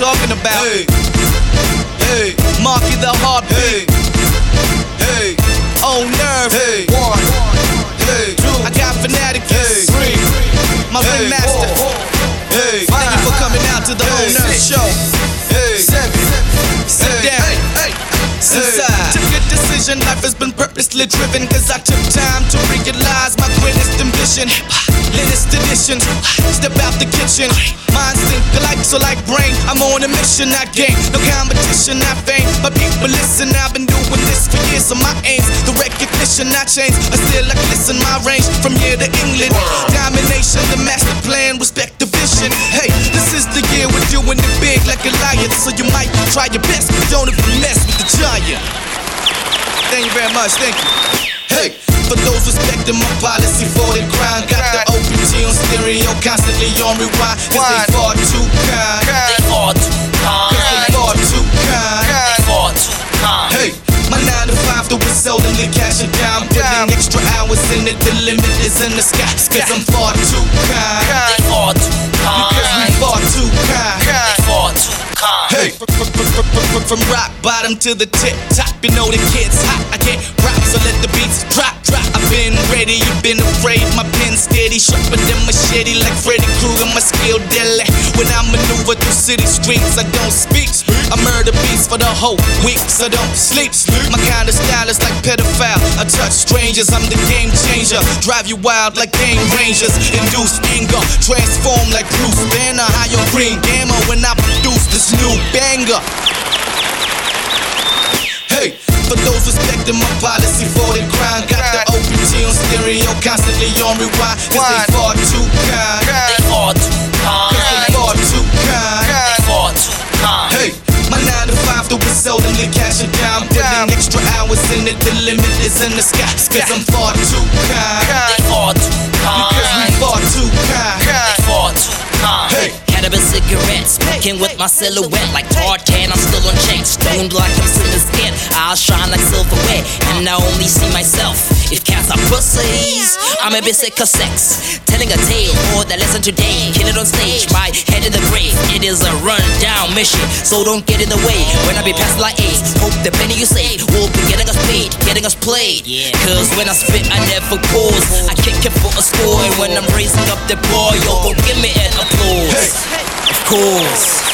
about. Hey, hey, Markhi the heartbeat. Hey, hey, oh nerve. Hey, one, hey, two. I got fanatic. Hey, three. My hey, ringmaster. Hey, thank you for coming out to the hey, whole nerve show. Hey, seven, sit down. Hey, hey. Took a decision, life has been purposely driven. Cause I took time to realize my greatest ambition. Latest edition, step out the kitchen. Minds think alike, so like brain. I'm on a mission, I gain no competition, I fame. But people listen, I've been doing this for years, so my aims, the recognition I change. I still like listen, my range from here to England. Domination, the master plan, respect the vision. Hey, this is the year we're doing it big like a lion, so you might try your best, but don't even mess with the giant. Thank you very much, thank you. Hey, for those respecting my policy stereo, constantly on rewind. Cause they far too kind. They far too kind. Cause they far too kind. They far too kind. Hey, my 9 to 5 though it's seldomly cash it down. Putting extra hours in it, the limit is in the sky. Cause I'm far too kind. They far too Because we far too kind. They far too kind. Hey, from rock bottom to the tip top, you know the kid's hot. I can't rap, so let the beats drop, drop. I've you've been afraid. My pen steady, sharper than machete, like Freddy Krueger. My skill deadly. When I maneuver through city streets, I don't speak. I murder beats for the whole week, so don't sleep. My kind of style is like pedophile. I touch strangers, I'm the game changer. Drive you wild like game rangers. Induce anger, transform like Bruce Banner. Higher green gamma when I produce this new banger. For those respecting my policy for the grind, got the OPT on stereo, constantly on rewind. Cause they far too kind. They far too Cause they kind. far too kind. They far too kind. Hey, my 9 to 5 though it's seldomly cash it down. Putting extra hours in it, the limit is in the sky. Cause I'm far too kind. They far too Because we kind. far too kind. They far too kind. Hey. Cannabis cigarettes, smoking with my silhouette like tartan. I'm still on check, stoned like I'm still I'll shine like silverware, and I only see myself. If cats are pussies, I'm a bit sick of sex. Telling a tale for the lesson today. Kill it on stage, my head in the grave. It is a rundown mission, so don't get in the way. When I be past like eight, hope the penny you save will be getting us paid, getting us played. Cause when I spit, I never pause. I kick it for a score, and when I'm raising up the bar, yo, go give me an applause. Of course.